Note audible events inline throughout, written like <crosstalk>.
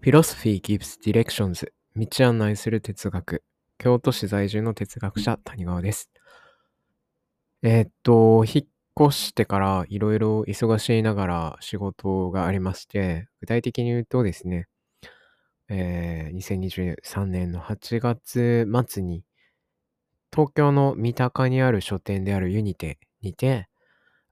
Philosophy gives directions 道案内する哲学京都市在住の哲学者谷川です。えーっと、引っ越してからいろいろ忙しいながら仕事がありまして、具体的に言うとですね、えー2023年の8月末に東京の三鷹にある書店であるユニテにて、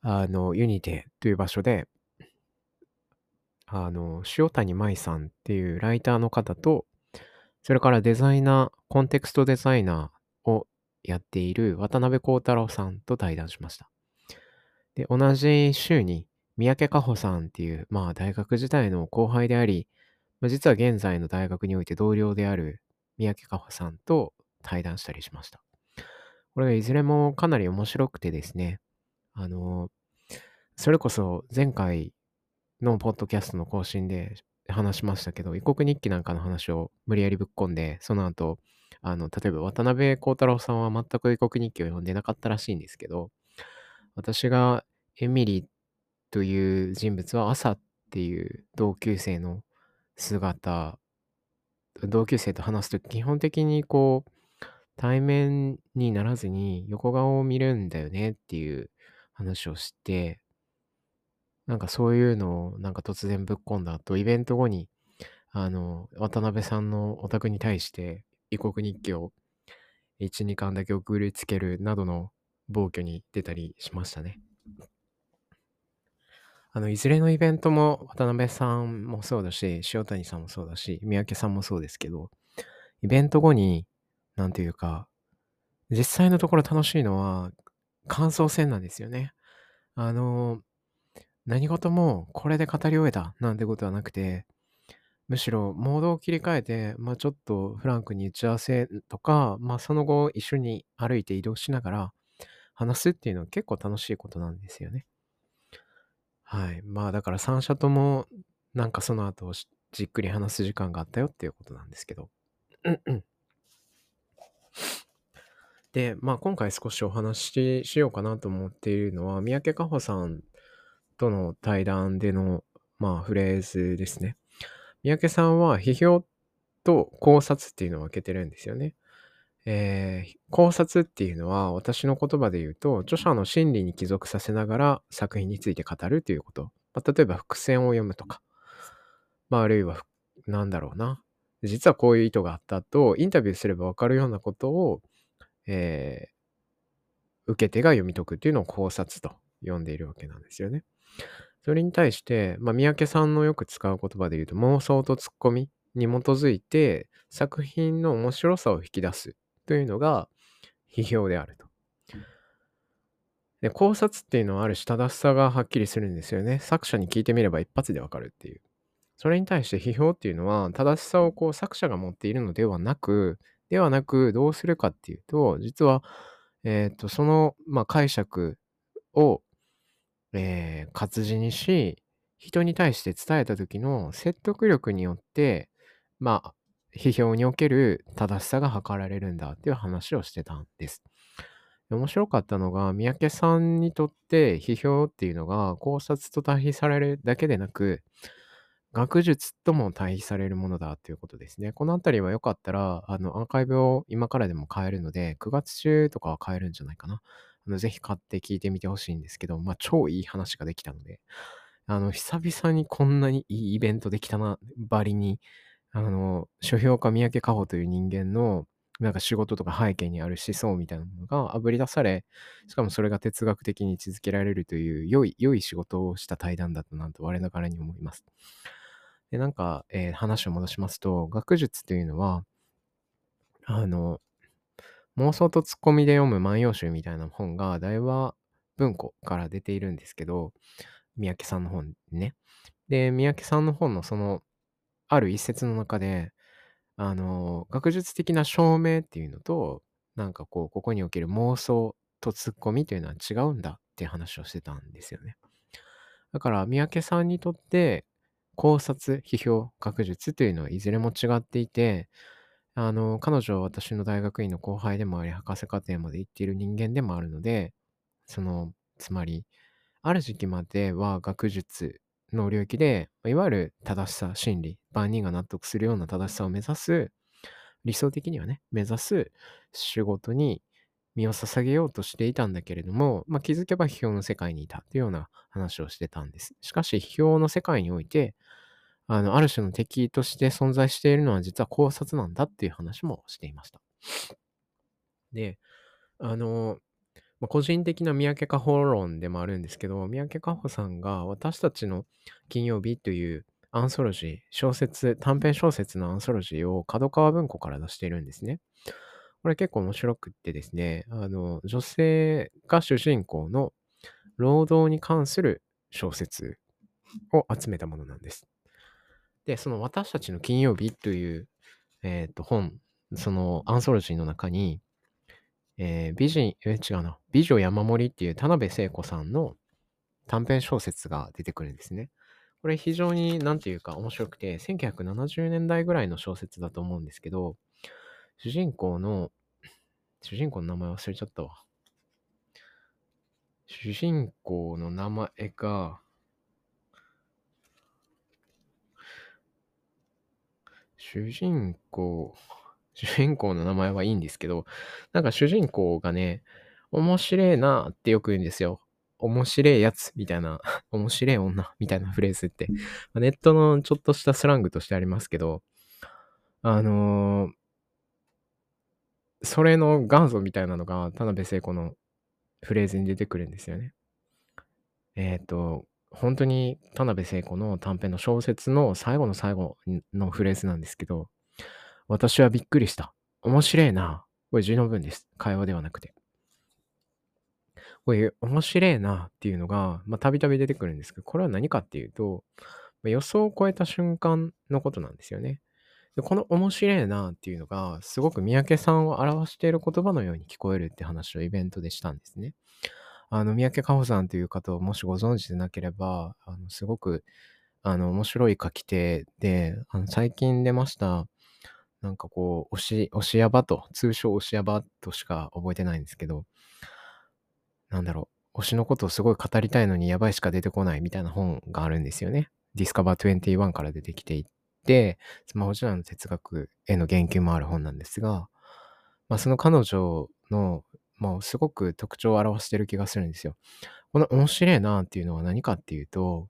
あの、ユニテという場所で、あの、塩谷舞さんっていうライターの方と、それからデザイナー、コンテクストデザイナーをやっている渡辺幸太郎さんと対談しました。で、同じ週に三宅佳穂さんっていう、まあ大学時代の後輩であり、まあ、実は現在の大学において同僚である三宅佳穂さんと対談したりしました。これがいずれもかなり面白くてですね、あの、それこそ前回のポッドキャストの更新で話しましたけど、異国日記なんかの話を無理やりぶっ込んで、その後、あの、例えば渡辺幸太郎さんは全く異国日記を読んでなかったらしいんですけど、私がエミリーという人物は朝っていう同級生の姿、同級生と話すと基本的にこう、対面にならずに横顔を見るんだよねっていう話をして、なんかそういうのをなんか突然ぶっ込んだ後、イベント後に、あの、渡辺さんのお宅に対して異国日記を1、2巻だけ送りつけるなどの暴挙に出たりしましたね。あの、いずれのイベントも渡辺さんもそうだし、塩谷さんもそうだし、三宅さんもそうですけど、イベント後に、なんていうか、実際のところ楽しいのは感想戦なんですよね。あの、何事もこれで語り終えたなんてことはなくて、むしろモードを切り替えて、まあちょっとフランクに打ち合わせとか、まあその後一緒に歩いて移動しながら話すっていうのは結構楽しいことなんですよね。はい。まあだから三社ともなんかその後じっくり話す時間があったよっていうことなんですけど。で、まあ今回少しお話ししようかなと思っているのは、三宅佳穂さんとの対談での、まあフレーズですね。三宅さんは批評と考察っていうのを分けてるんですよね。えー考察っていうのは私の言葉で言うと著者の心理に帰属させながら作品について語るということ。まあ、例えば伏線を読むとか、まあ、あるいはふなんだろうな。実はこういう意図があったとインタビューすれば分かるようなことを、えー受け手が読み解くっていうのを考察と呼んでいるわけなんですよね。それに対して、まあ、三宅さんのよく使う言葉で言うと妄想とツッコミに基づいて作品の面白さを引き出すというのが批評であると。で考察っていうのはある種正しさがはっきりするんですよね。作者に聞いてみれば一発でわかるっていう。それに対して批評っていうのは正しさをこう作者が持っているのではなく、ではなくどうするかっていうと、実は、えっ、と、その、まあ、解釈を、えー活字にし、人に対して伝えた時の説得力によって、まあ、批評における正しさが図られるんだっていう話をしてたんです。面白かったのが、三宅さんにとって批評っていうのが考察と対比されるだけでなく、学術とも対比されるものだということですね。このあたりはよかったら、あの、アーカイブを今からでも買えるので、9月中とかは買えるんじゃないかな。あのぜひ買って聞いてみてほしいんですけど、まあ、超いい話ができたので、あの、久々にこんなにいいイベントできたな、ばりに、あの、書評家三宅佳穂という人間の、なんか仕事とか背景にある思想みたいなのがあぶり出され、しかもそれが哲学的に続けられるという良い、良い仕事をした対談だったなと我ながらに思います。で、なんか、えー話を戻しますと、学術というのは、あの、妄想とツッコミで読む万葉集みたいな本が大和文庫から出ているんですけど、三宅さんの本ね。で、三宅さんの本のその、ある一節の中で、あの、学術的な証明っていうのと、なんかこう、ここにおける妄想とツッコミというのは違うんだっていう話をしてたんですよね。だから、三宅さんにとって、考察、批評、学術というのはいずれも違っていて、あの、彼女は私の大学院の後輩でもあり、博士課程まで行っている人間でもあるので、その、つまり、ある時期までは学術の領域で、いわゆる正しさ、真理、万人が納得するような正しさを目指す、理想的にはね、目指す仕事に身を捧げようとしていたんだけれども、まあ、気づけば批評の世界にいたというような話をしてたんです。しかし、批評の世界において、あの、ある種の敵として存在しているのは実は考察なんだっていう話もしていました。で、あの、まあ、個人的な三宅加穂論でもあるんですけど、三宅加穂さんが私たちの金曜日というアンソロジー、小説、短編小説のアンソロジーを角川文庫から出しているんですね。これ結構面白くってですね、あの、女性が主人公の労働に関する小説を集めたものなんです。で、その私たちの金曜日という、え、ー、と、本、そのアンソロジーの中に、えー、美人、え、違うな、美女山盛りっていう田辺聖子さんの短編小説が出てくるんですね。これ非常になんていうか面白くて、1970年代ぐらいの小説だと思うんですけど、主人公の、主人公の名前忘れちゃったわ。主人公の名前が、主人公、主人公の名前はいいんですけど、なんか主人公がね、面白いなってよく言うんですよ。面白いやつみたいな、<laughs> 面白い女みたいなフレーズって、ネットのちょっとしたスラングとしてありますけど、あのー、それの元祖みたいなのが田辺聖子のフレーズに出てくるんですよね。えっ、ー、と、本当に田辺聖子の短編の小説の最後の最後のフレーズなんですけど、私はびっくりした。面白いな。これ字の文です。会話ではなくて。これ面白いなっていうのが、まあ、たびたび出てくるんですけど、これは何かっていうと、予想を超えた瞬間のことなんですよね。でこの面白いなっていうのが、すごく三宅さんを表している言葉のように聞こえるって話をイベントでしたんですね。あの、三宅かほさんという方をもしご存知でなければ、あの、すごく、あの、面白い書き手で、あの、最近出ました、なんかこう、押し、押しやばと、通称押しやばとしか覚えてないんですけど、なんだろう、推しのことをすごい語りたいのにやばいしか出てこないみたいな本があるんですよね。Discover 21から出てきていて、スマホ時代の哲学への言及もある本なんですが、まあ、その彼女のまあ、すごく特徴を表してる気がするんですよ。この面白いなっていうのは何かっていうと、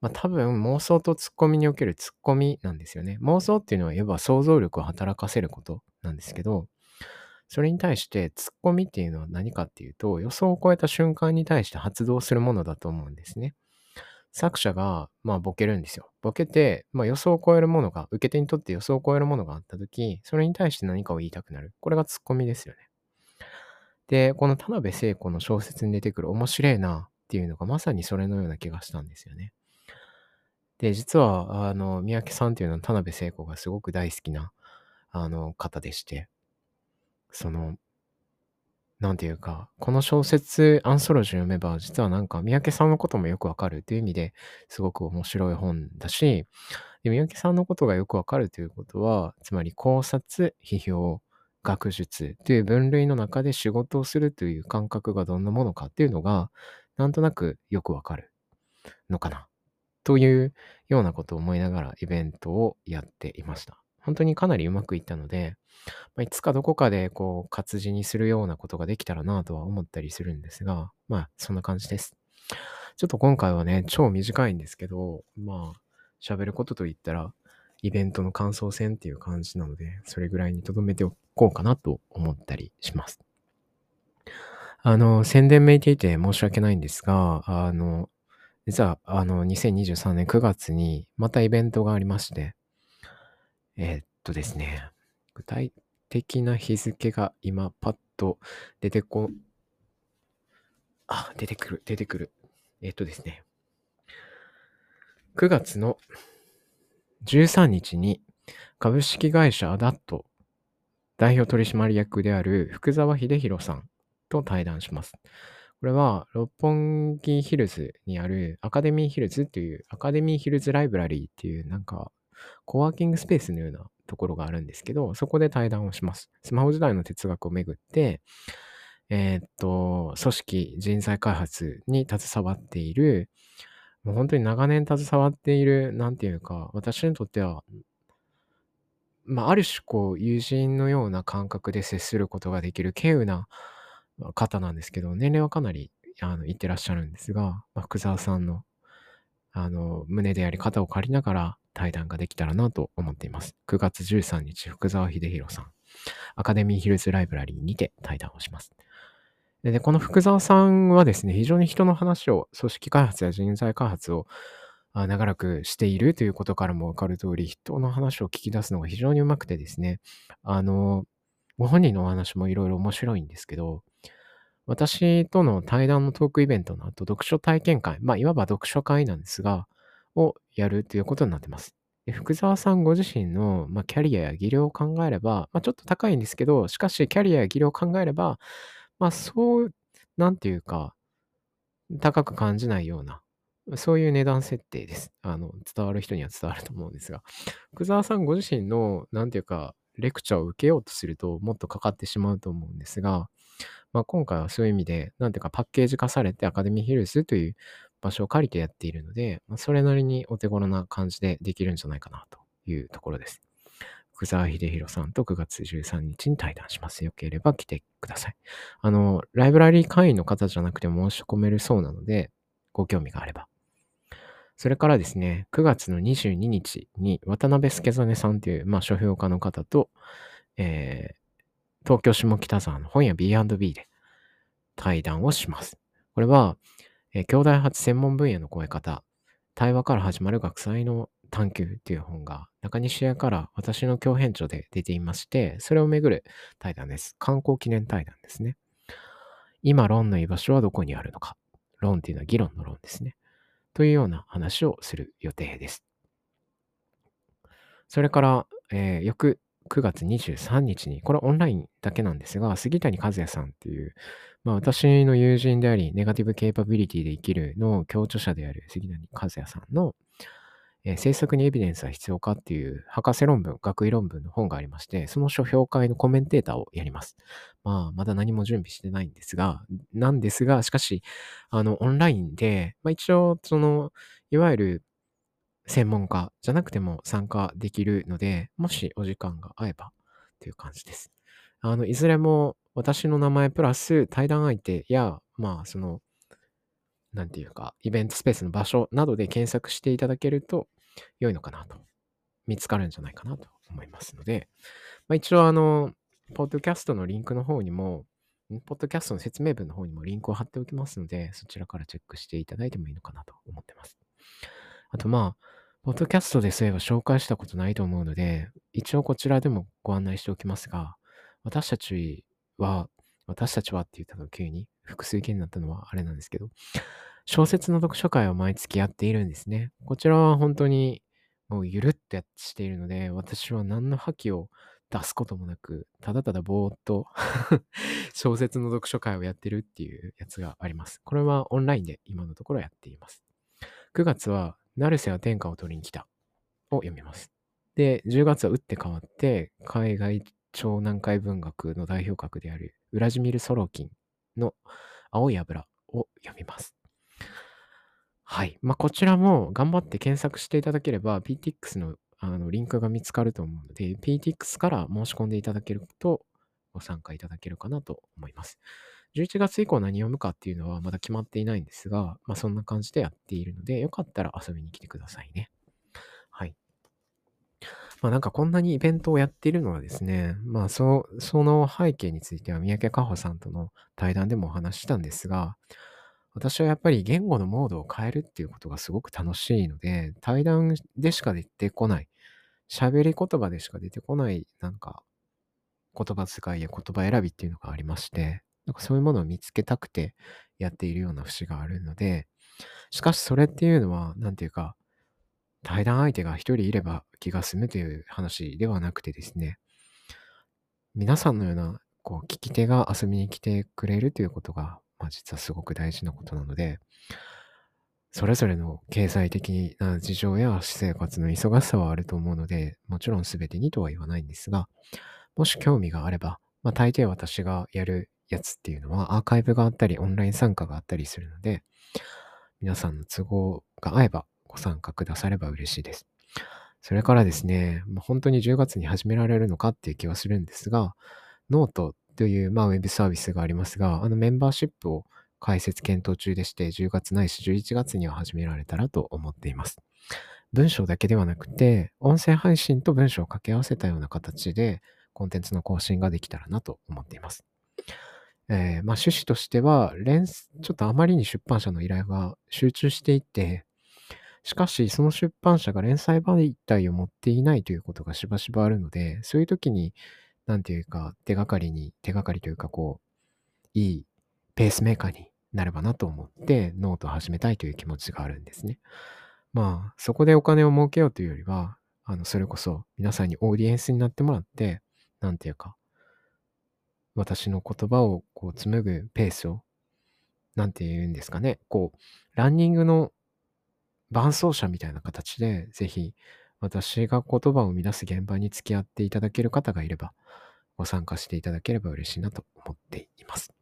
まあ、多分妄想とツッコミにおけるツッコミなんですよね。妄想っていうのは言えば想像力を働かせることなんですけど、それに対してツッコミっていうのは何かっていうと、予想を超えた瞬間に対して発動するものだと思うんですね。作者が、まあ、ボケるんですよ。ボケて、まあ、予想を超えるものが、受け手にとって予想を超えるものがあったとき、それに対して何かを言いたくなる。これがツッコミですよね。で、この田辺聖子の小説に出てくる面白いなっていうのがまさにそれのような気がしたんですよね。で、実は、あの、三宅さんっていうのは田辺聖子がすごく大好きな、あの、方でして、その、なんていうか、この小説、アンソロジー読めば、実はなんか、三宅さんのこともよくわかるという意味ですごく面白い本だし、で三宅さんのことがよくわかるということは、つまり考察、批評、学術という分類の中で仕事をするという感覚がどんなものかっていうのが、なんとなくよくわかるのかな。というようなことを思いながらイベントをやっていました。本当にかなりうまくいったので、まあ、いつかどこかでこう活字にするようなことができたらなとは思ったりするんですが、まあそんな感じです。ちょっと今回はね、超短いんですけど、まあ喋ることといったら、イベントの感想戦っていう感じなので、それぐらいに留めておこうかなと思ったりします。あの、宣伝めいていて申し訳ないんですが、あの、実は、あの、2023年9月にまたイベントがありまして、えー、っとですね、具体的な日付が今パッと出てこ、あ、出てくる、出てくる。えー、っとですね、9月の13日に株式会社アダット代表取締役である福沢秀弘さんと対談します。これは六本木ヒルズにあるアカデミーヒルズっていうアカデミーヒルズライブラリーっていうなんかコワーキングスペースのようなところがあるんですけど、そこで対談をします。スマホ時代の哲学をめぐって、えー、っと、組織、人材開発に携わっている、もう本当に長年携わっている、なんていうか、私にとっては、まあ、ある種こう、友人のような感覚で接することができる、稀有な方なんですけど、年齢はかなり、あの、いってらっしゃるんですが、まあ、福沢さんの、あの、胸であり肩を借りながら対談ができたらなと思っています。9月13日、福沢秀弘さん、アカデミーヒルズライブラリーにて対談をします。で、この福沢さんはですね、非常に人の話を、組織開発や人材開発を長らくしているということからもわかる通り、人の話を聞き出すのが非常にうまくてですね、あの、ご本人のお話もいろいろ面白いんですけど、私との対談のトークイベントの後、読書体験会、まあ、いわば読書会なんですが、をやるということになってます。で福沢さんご自身の、まあ、キャリアや技量を考えれば、まあ、ちょっと高いんですけど、しかしキャリアや技量を考えれば、まあそう、なんていうか、高く感じないような、そういう値段設定です。あの、伝わる人には伝わると思うんですが、福沢さんご自身の、なんていうか、レクチャーを受けようとすると、もっとかかってしまうと思うんですが、まあ今回はそういう意味で、なんていうか、パッケージ化されてアカデミーヒルズという場所を借りてやっているので、まあ、それなりにお手頃な感じでできるんじゃないかなというところです。福沢秀弘さんと9月13日に対談します。よければ来てください。あの、ライブラリー会員の方じゃなくて申し込めるそうなので、ご興味があれば。それからですね、9月の22日に渡辺助真さんという、まあ、書評家の方と、えー、東京下北沢の本屋 B&B で対談をします。これは、えー、兄弟発専門分野の声方、対話から始まる学祭の探求っていう本が中西屋から私の共編著で出ていまして、それをめぐる対談です。観光記念対談ですね。今、論の居場所はどこにあるのか。論っていうのは議論の論ですね。というような話をする予定です。それから、えー、翌9月23日に、これオンラインだけなんですが、杉谷和也さんっていう、まあ、私の友人であり、ネガティブケーパビリティで生きるの共著者である杉谷和也さんの、えー、政策にエビデンスは必要かっていう博士論文、学位論文の本がありまして、その書評会のコメンテーターをやります。まあ、まだ何も準備してないんですが、なんですが、しかし、あの、オンラインで、まあ一応、その、いわゆる専門家じゃなくても参加できるので、もしお時間が合えばという感じです。あの、いずれも私の名前プラス対談相手や、まあ、その、なんていうか、イベントスペースの場所などで検索していただけると良いのかなと、見つかるんじゃないかなと思いますので、まあ、一応あの、ポッドキャストのリンクの方にも、ポッドキャストの説明文の方にもリンクを貼っておきますので、そちらからチェックしていただいてもいいのかなと思ってます。あとまあ、ポッドキャストでそういえば紹介したことないと思うので、一応こちらでもご案内しておきますが、私たちは、私たちはって言ったの急に複数形になったのはあれなんですけど、小説の読書会を毎月やっているんですね。こちらは本当にもうゆるっとやっているので、私は何の覇気を出すこともなく、ただただぼーっと <laughs> 小説の読書会をやってるっていうやつがあります。これはオンラインで今のところやっています。9月は、成瀬は天下を取りに来たを読みます。で、10月は打って変わって、海外超難解文学の代表格であるウラジミル・ソロキンの青い油を読みます。はい。まあ、こちらも頑張って検索していただければ PTX のあのリンクが見つかると思うので、PTX から申し込んでいただけるとご参加いただけるかなと思います。11月以降何読むかっていうのはまだ決まっていないんですが、まあ、そんな感じでやっているので、よかったら遊びに来てくださいね。まあなんかこんなにイベントをやっているのはですね、まあそその背景については三宅佳穂さんとの対談でもお話ししたんですが、私はやっぱり言語のモードを変えるっていうことがすごく楽しいので、対談でしか出てこない、喋り言葉でしか出てこない、なんか言葉遣いや言葉選びっていうのがありまして、なんかそういうものを見つけたくてやっているような節があるので、しかしそれっていうのは、なんていうか、対談相手が一人いれば気が済むという話ではなくてですね、皆さんのようなこう聞き手が遊びに来てくれるということが、まあ、実はすごく大事なことなので、それぞれの経済的な事情や私生活の忙しさはあると思うので、もちろん全てにとは言わないんですが、もし興味があれば、まあ大抵私がやるやつっていうのはアーカイブがあったり、オンライン参加があったりするので、皆さんの都合が合えばご参加くだされば嬉しいです。それからですね、本当に10月に始められるのかっていう気はするんですが、ノートという、まあ、ウェブサービスがありますが、あのメンバーシップを開設検討中でして、10月ないし11月には始められたらと思っています。文章だけではなくて、音声配信と文章を掛け合わせたような形で、コンテンツの更新ができたらなと思っています。えー、まあ、趣旨としては、ちょっとあまりに出版社の依頼が集中していて、しかし、その出版社が連載媒体を持っていないということがしばしばあるので、そういう時に、なんていうか、手がかりに、手がかりというか、こう、いいペースメーカーになればなと思って、ノートを始めたいという気持ちがあるんですね。まあ、そこでお金を儲けようというよりは、あの、それこそ皆さんにオーディエンスになってもらって、なんていうか、私の言葉をこう紡ぐペースを、なんて言うんですかね、こう、ランニングの伴奏者みたいな形で、ぜひ私が言葉を生み出す現場に付き合っていただける方がいれば、ご参加していただければ嬉しいなと思っています。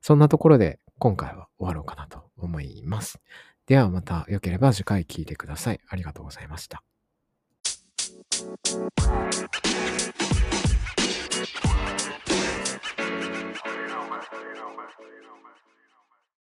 そんなところで今回は終わろうかなと思います。ではまた良ければ次回聴いてください。ありがとうございました。Thank you.